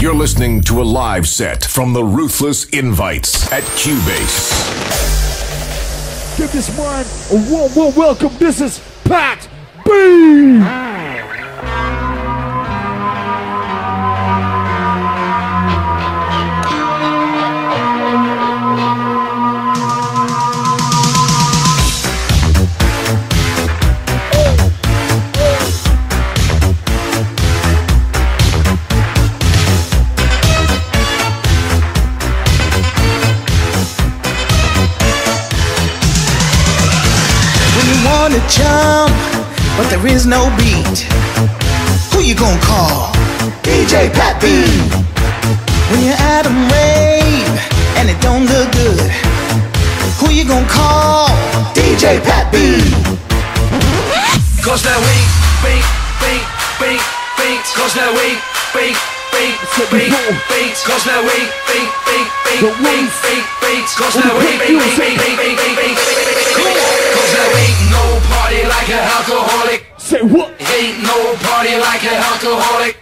You're listening to a live set from the Ruthless Invites at Cubase. Give this man a warm, warm welcome. This is Pat B. there is no beat. Who you gonna call? DJ Pat B. When you're at a rave and it don't look good, who you gonna call? DJ Pat B. Cause that week, beat, beat, beat, beat, cause that week, beat, beat, beat, beat, cause that week, beat, beat, beat, beat, beat, beat, cause that week, beat, beat, beat, beat, beat, beat, beat, cause that week, no party like an alcoholic. Say what? Ain't no party like an alcoholic.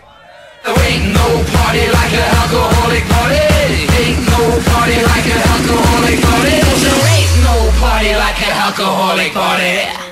Ain't no party like an alcoholic party. Ain't no party like an alcoholic party. There ain't no party like an alcoholic party.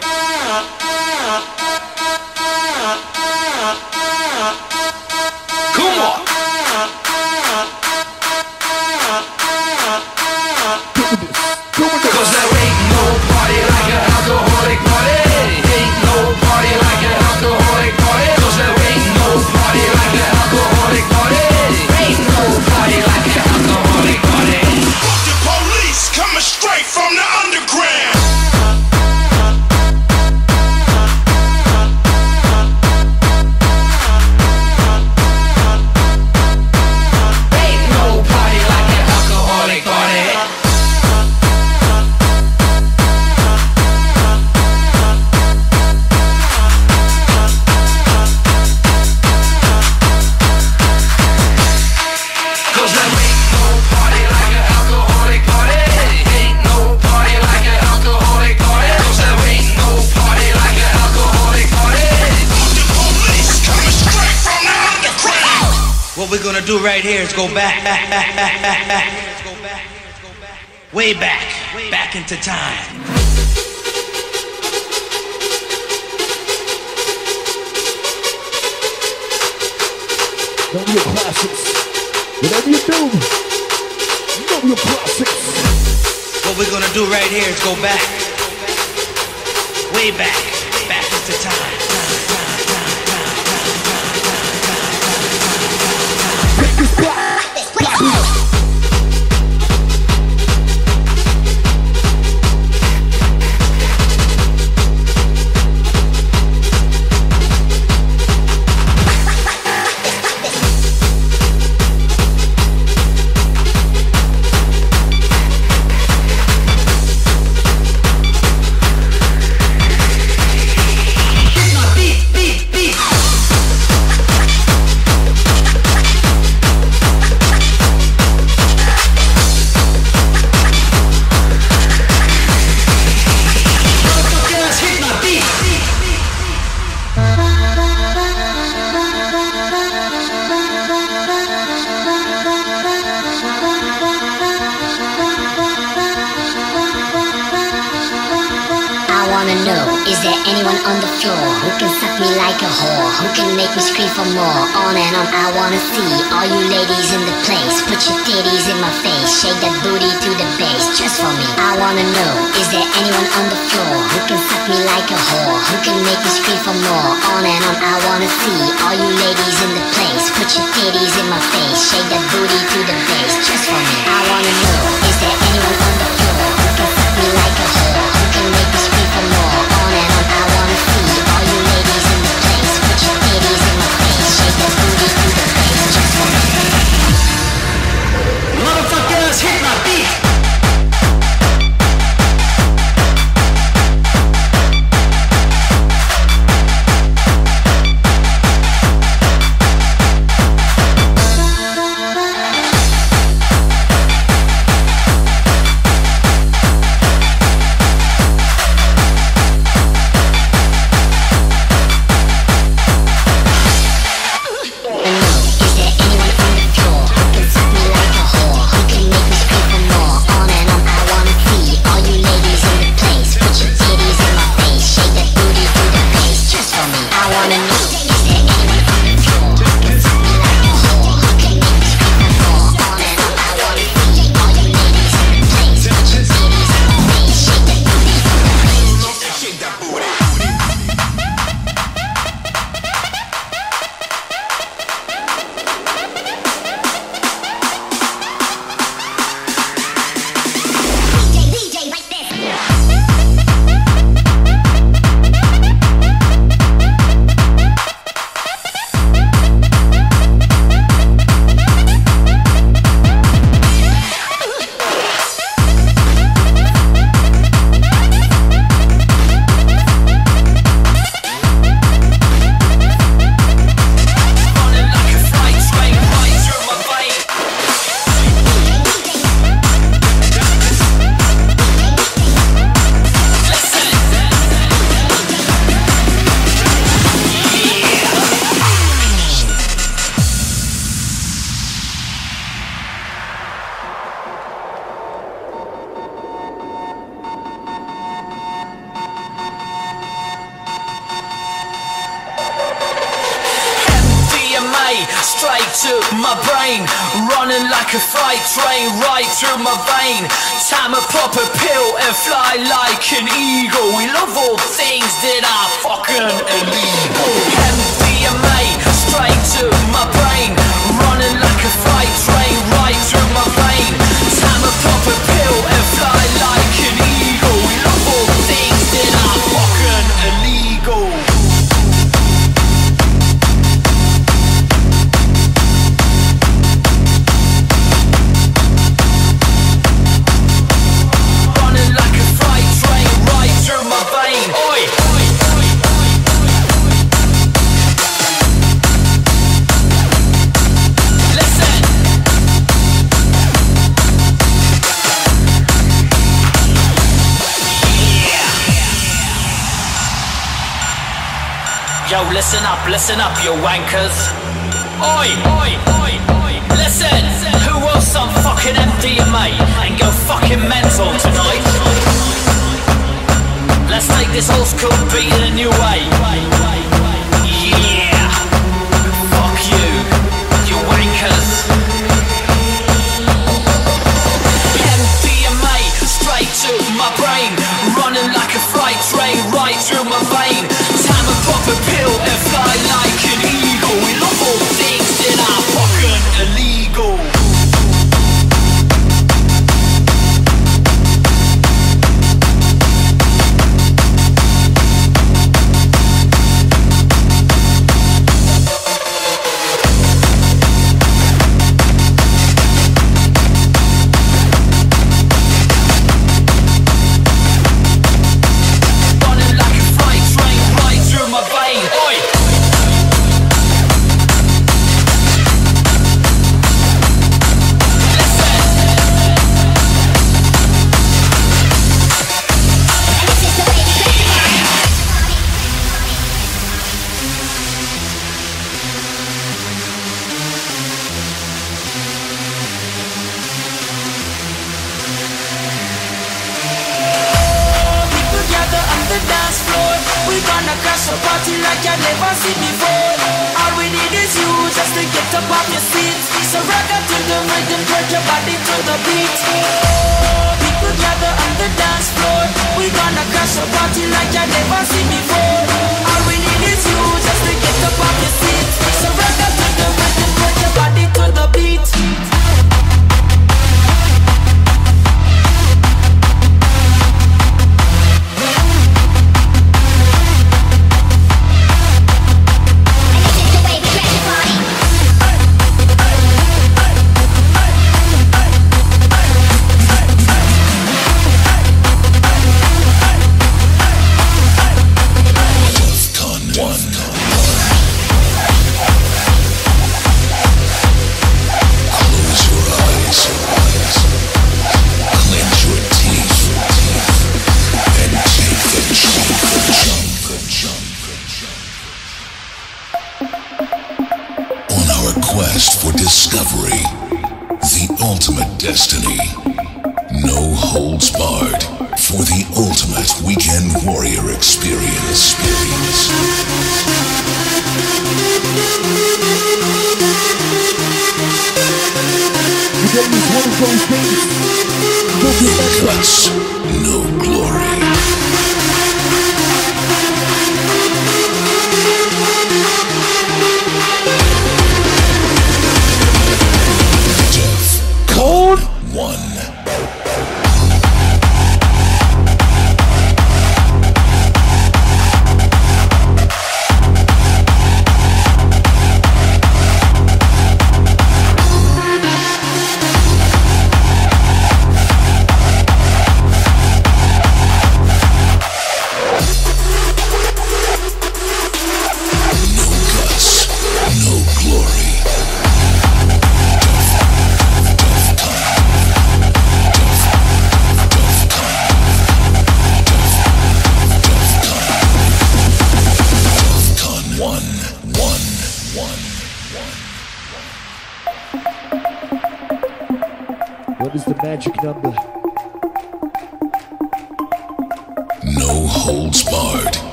Wanna know, is there anyone on the floor who can suck me like a whore? Who can make me scream for more? On and on, I wanna see all you ladies in the place. Put your titties in my face, shake that booty to the bass, just for me. I wanna know, is there anyone on the floor who can suck me like a whore? Who can make me scream for more? On and on, I wanna see all you ladies in the place. Put your titties in my face, shake that booty to the bass, just for me. I wanna know, is there anyone American ego. We love all things that are fucking listen up, you wankers. Oi, oi, oi, oi, listen. Who wants some fucking MDMA and go fucking mental tonight? Let's take this old school beat in a new way.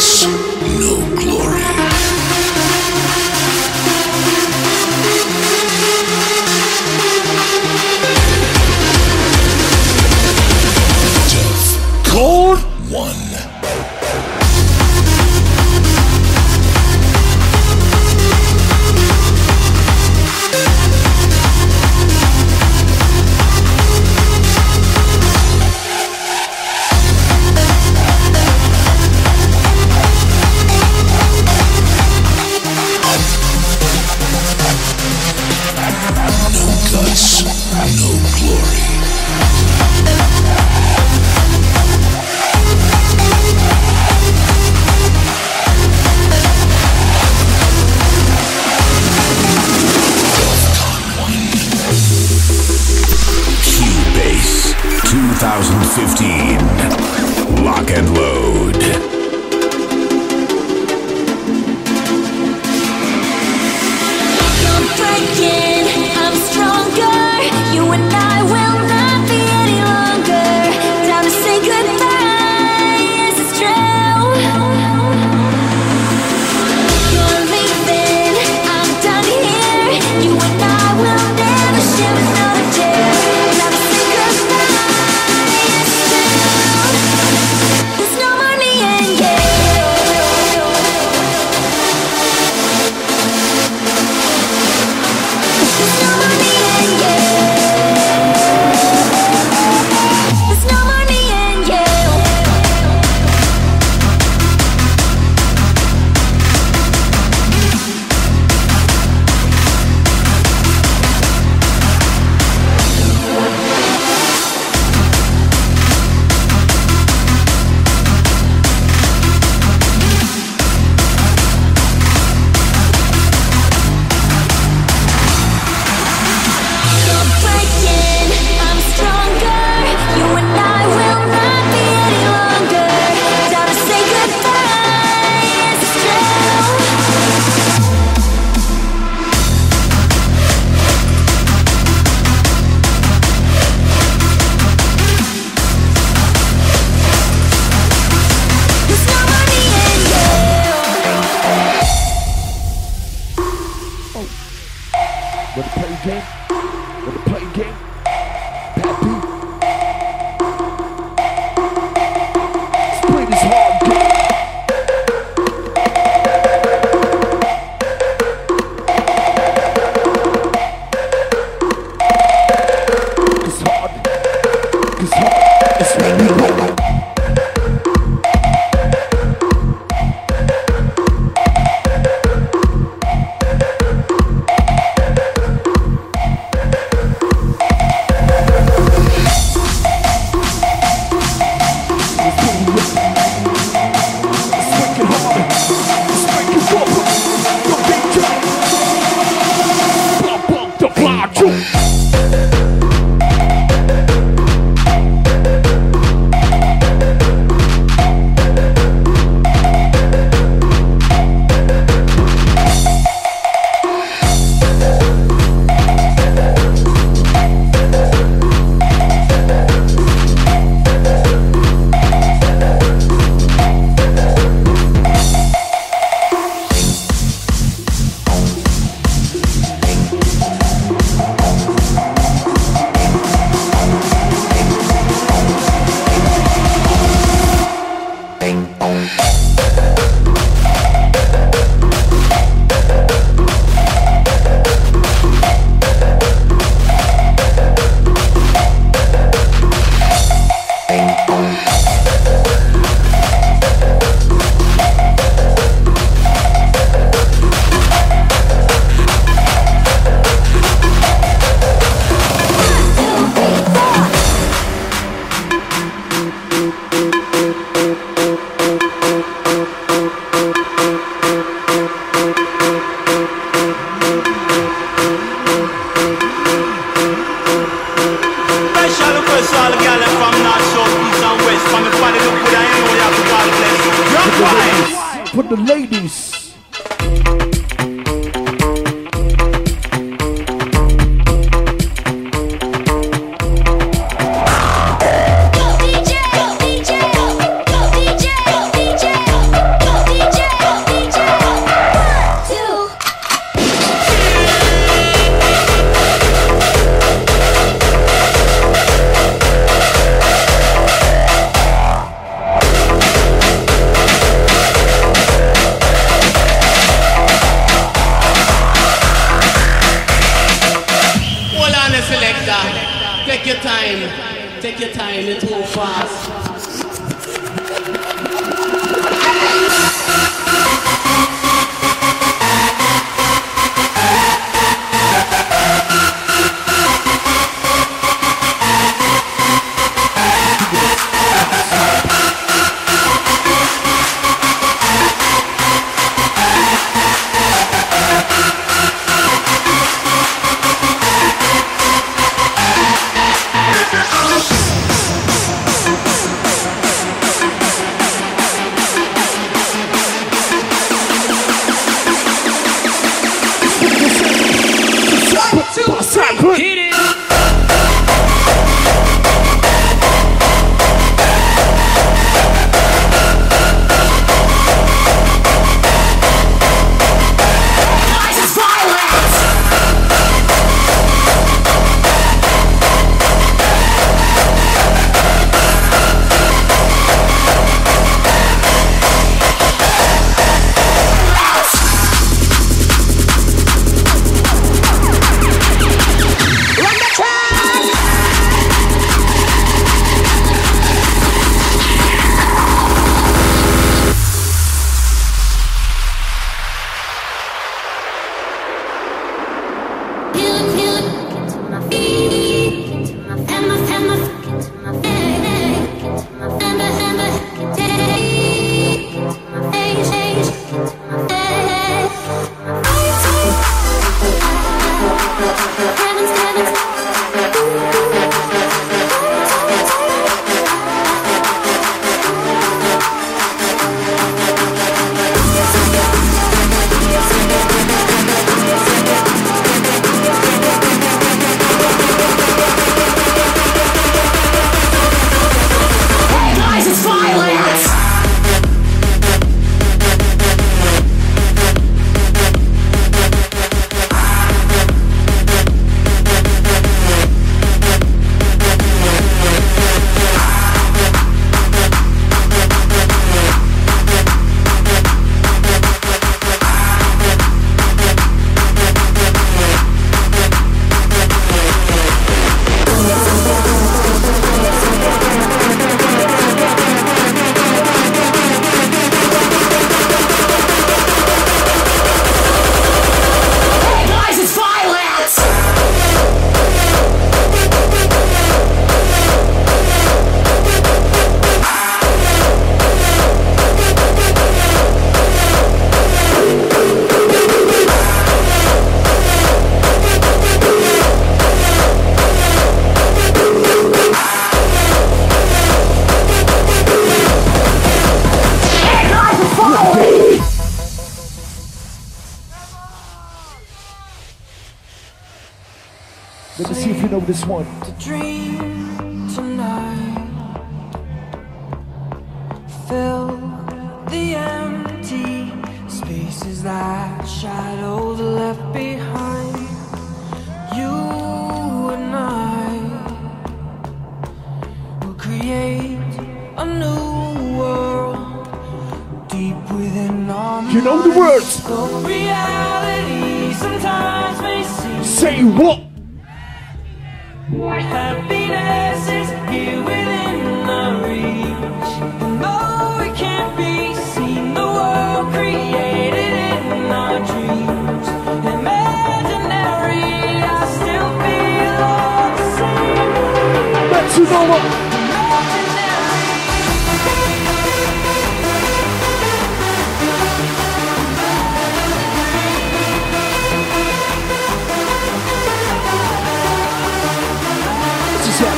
DJ,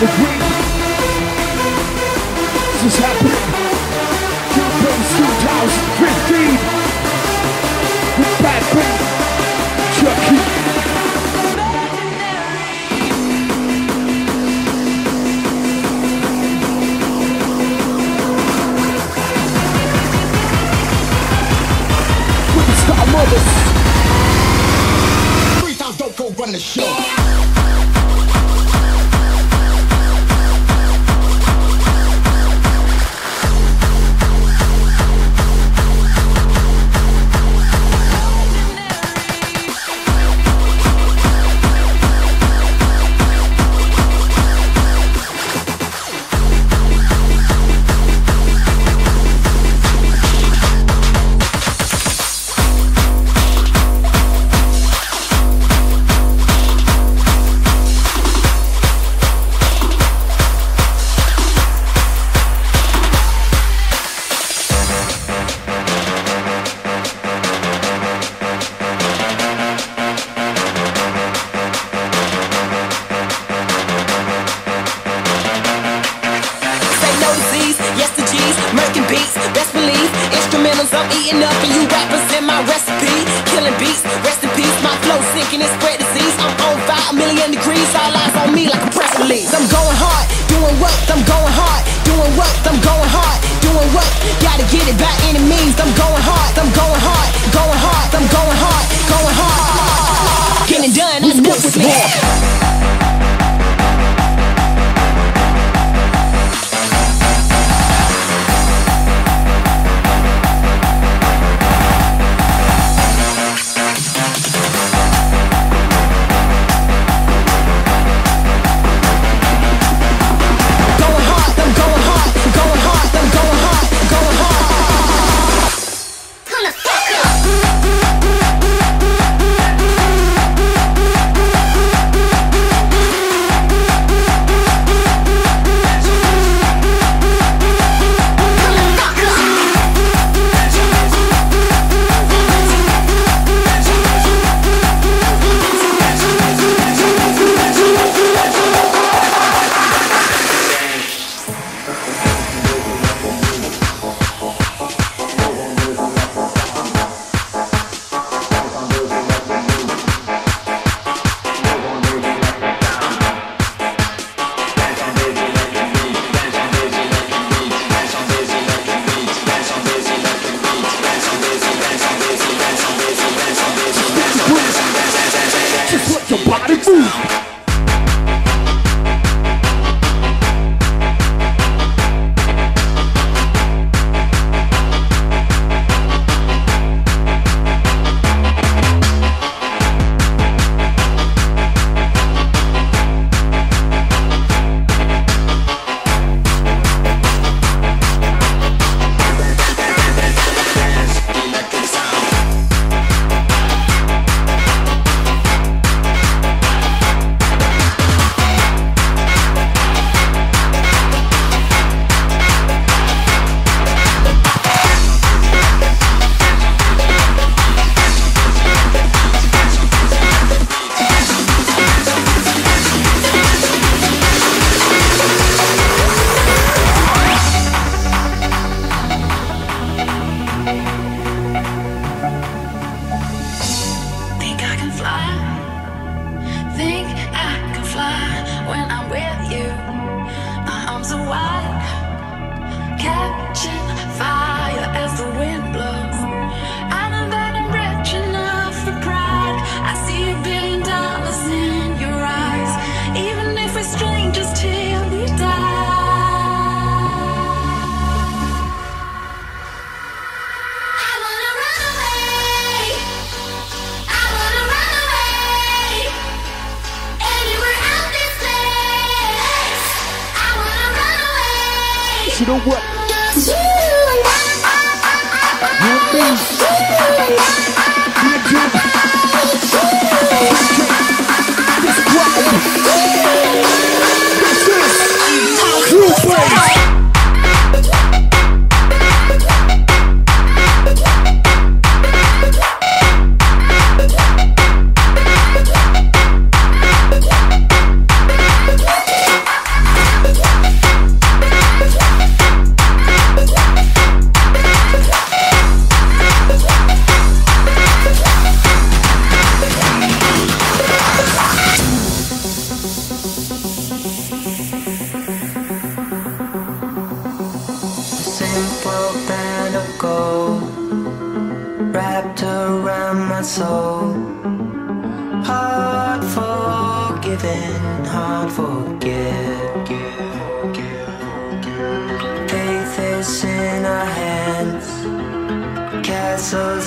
the dream. This is happening.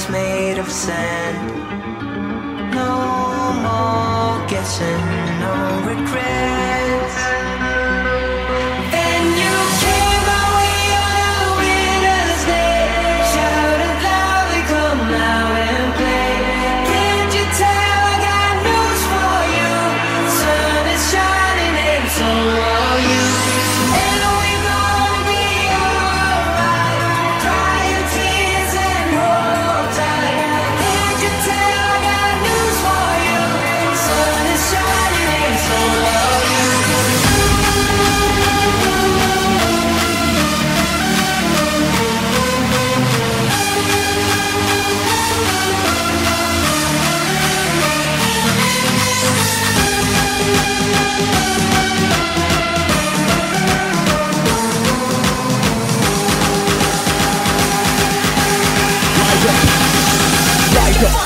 Made of sand. No more guessing, no regrets.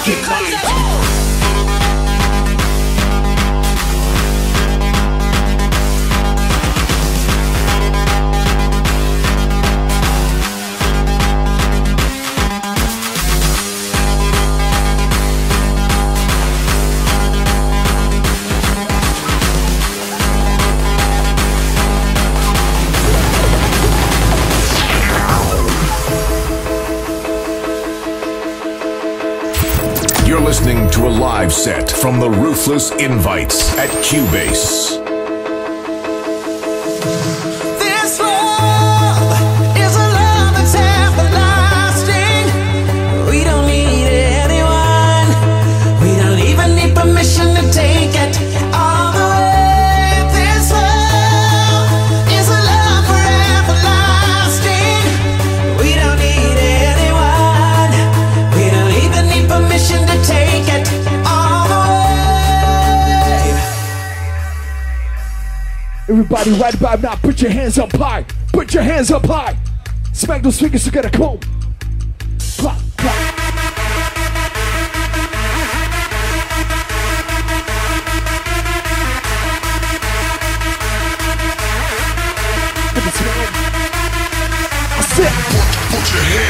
Kick on live set from the Ruthless Invites at Cubase. Everybody right about now, put your hands up high. Put your hands up high. Smack those fingers together, come on.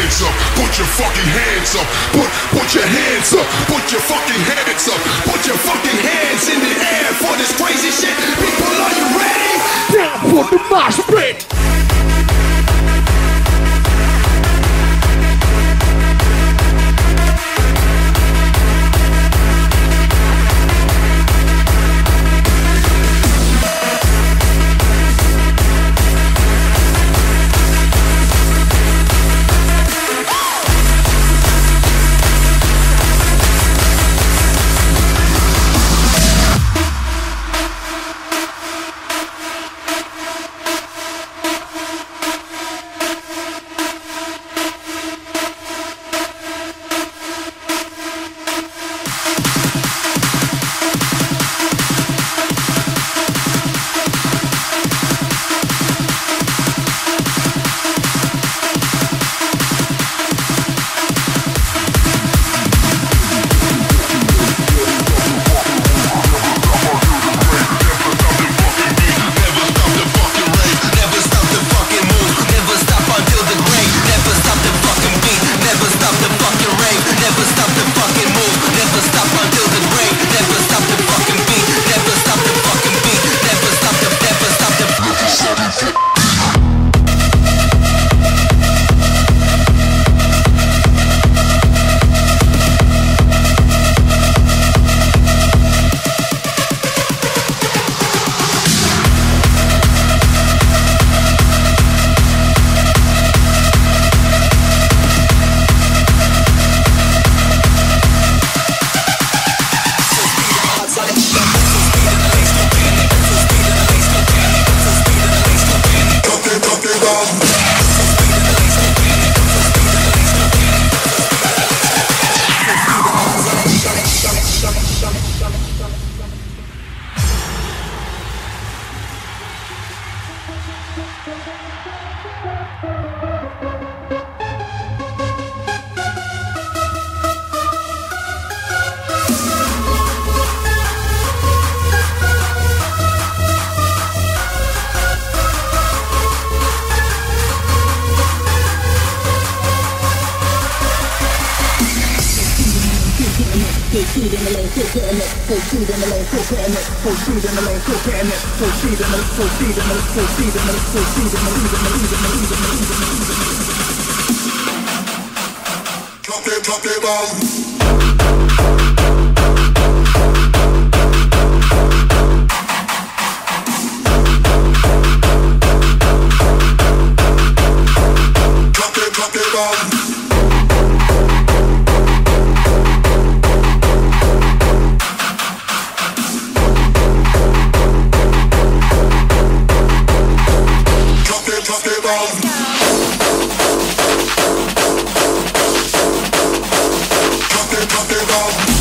Hands up, put your fucking hands up, put put your hands up, put your fucking hands up, put your fucking hands in the air for this crazy shit. People, are you ready? down for the mosh pit. They're gone.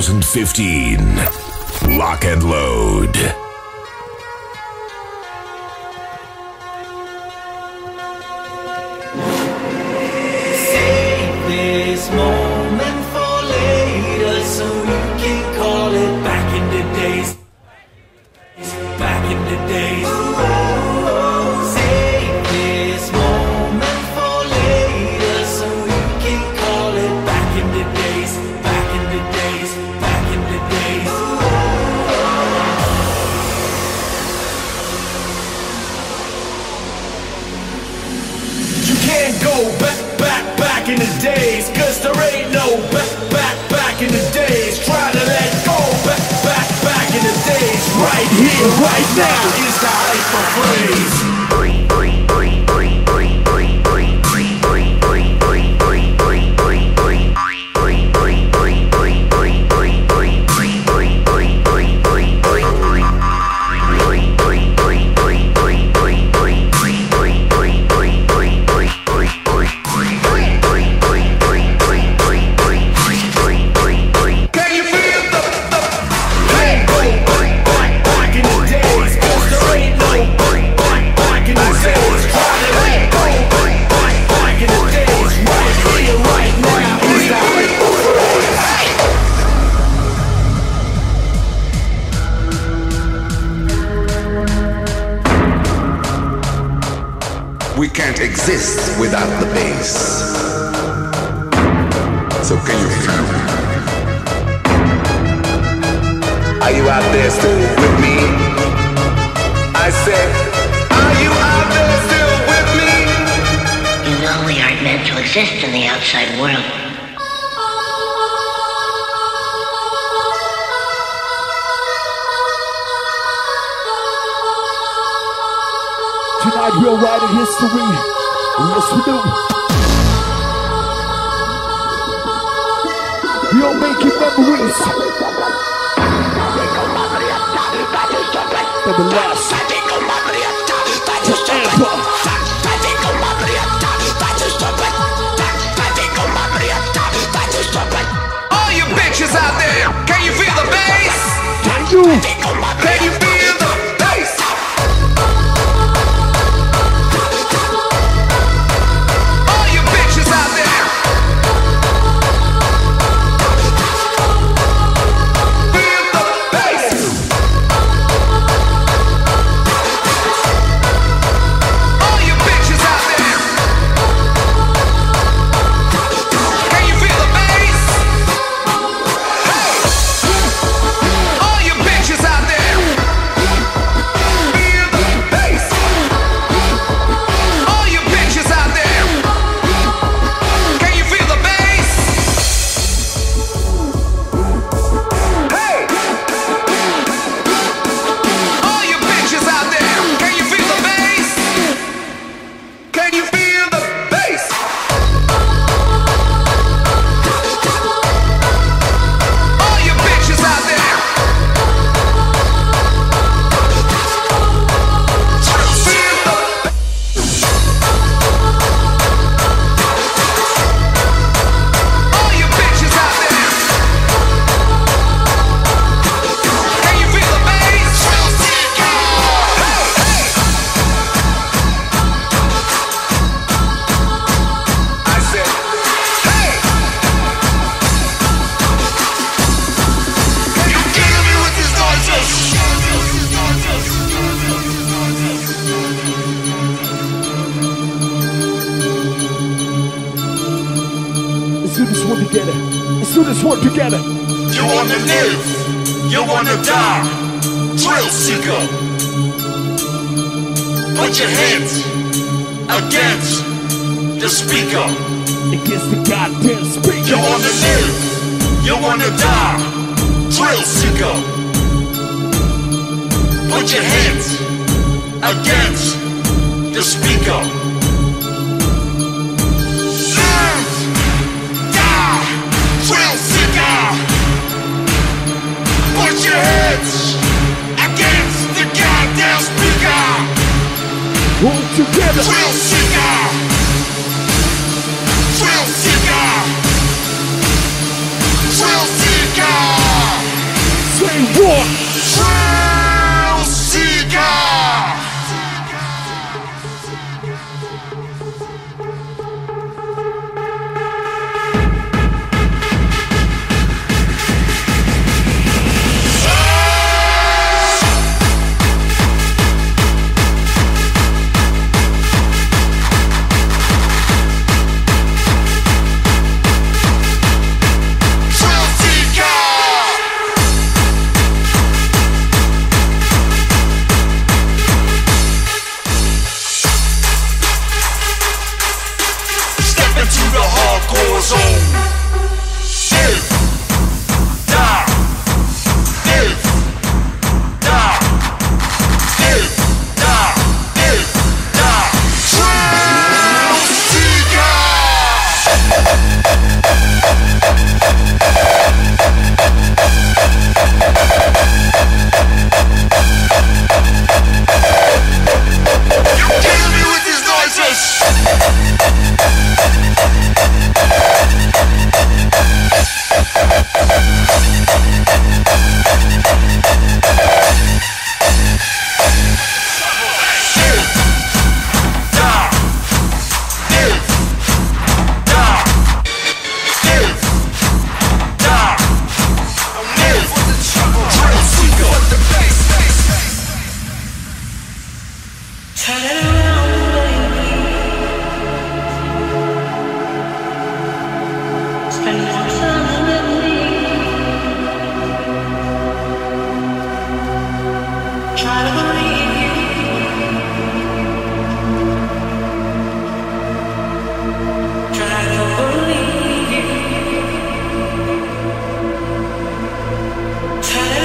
2015. Lock and load. exist in the outside world. Tonight we're writing history. Yes, we do. We're making memories. Never last. Turn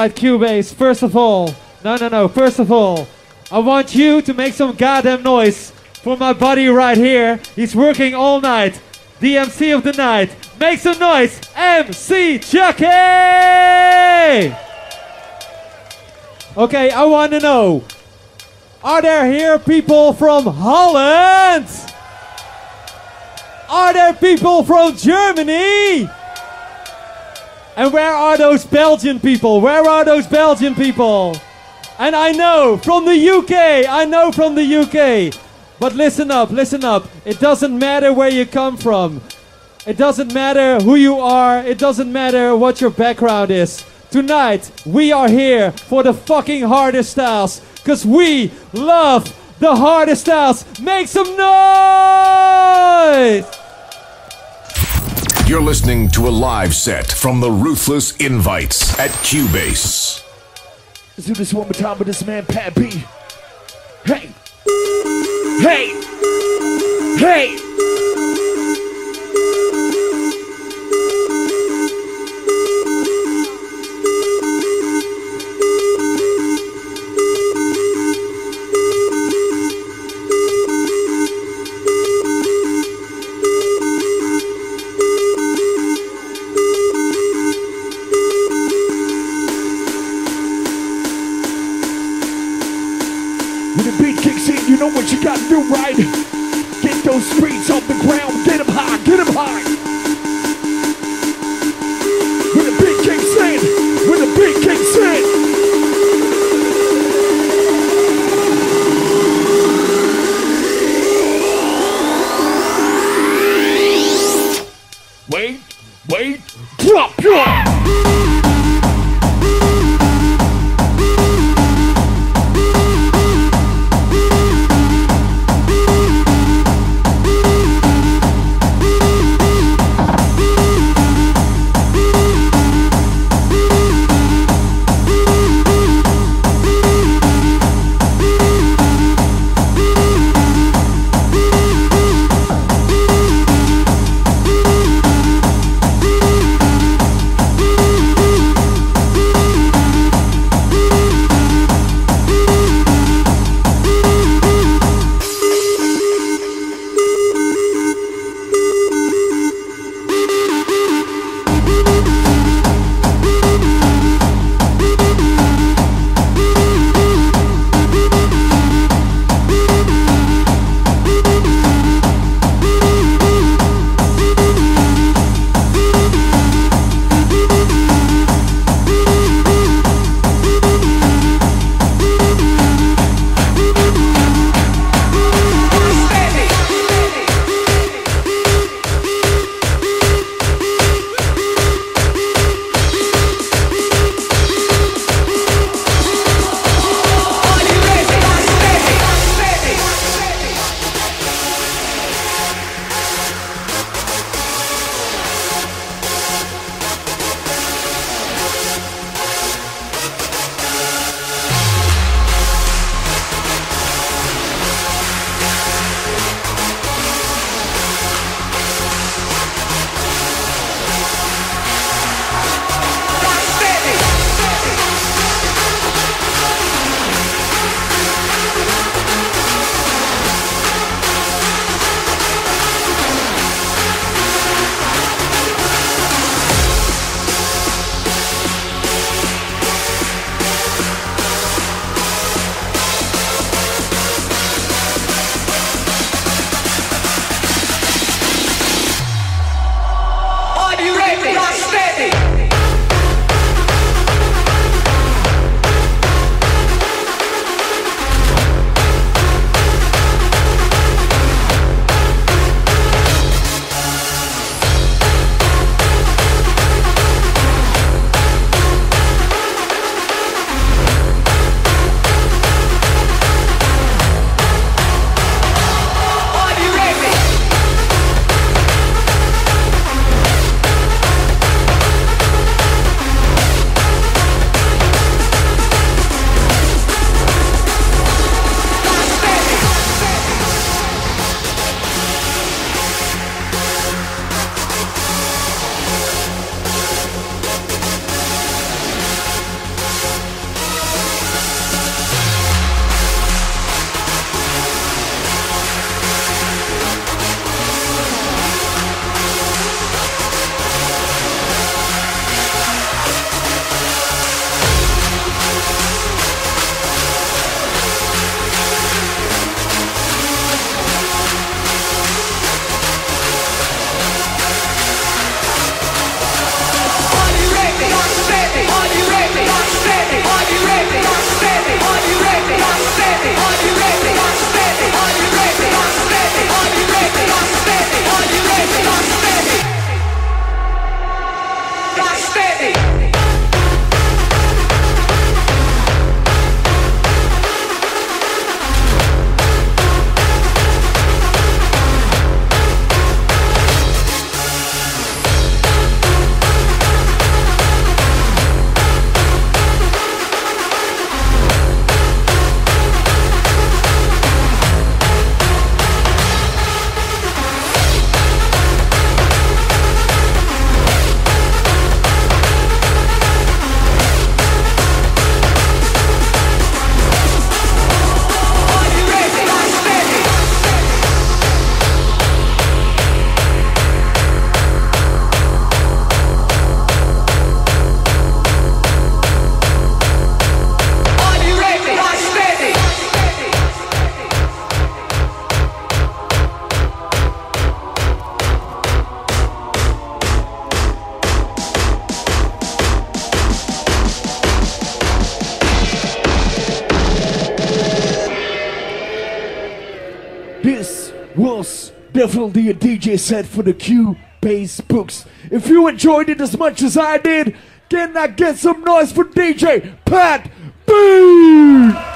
Alright, Q-Base, first of all, no, no, no, first of all, I want you to make some goddamn noise for my buddy right here. He's working all night. The MC of the night. Make some noise, MC Chucky! Okay, I want to know are there here people from Holland? Are there people from Germany? And where are those Belgian people? Where are those Belgian people? And I know from the UK, I know from the UK. But listen up, listen up. It doesn't matter where you come from. It doesn't matter who you are. It doesn't matter what your background is. Tonight, we are here for the fucking hardest styles. Because we love the hardest styles. Make some noise! You're listening to a live set from the Ruthless Invites at Q-Base. Let's do this one more time with this man, Pat B. Hey! Hey! Hey! Definitely a DJ set for the Q Bass Books. If you enjoyed it as much as I did, can I get some noise for DJ Pat B?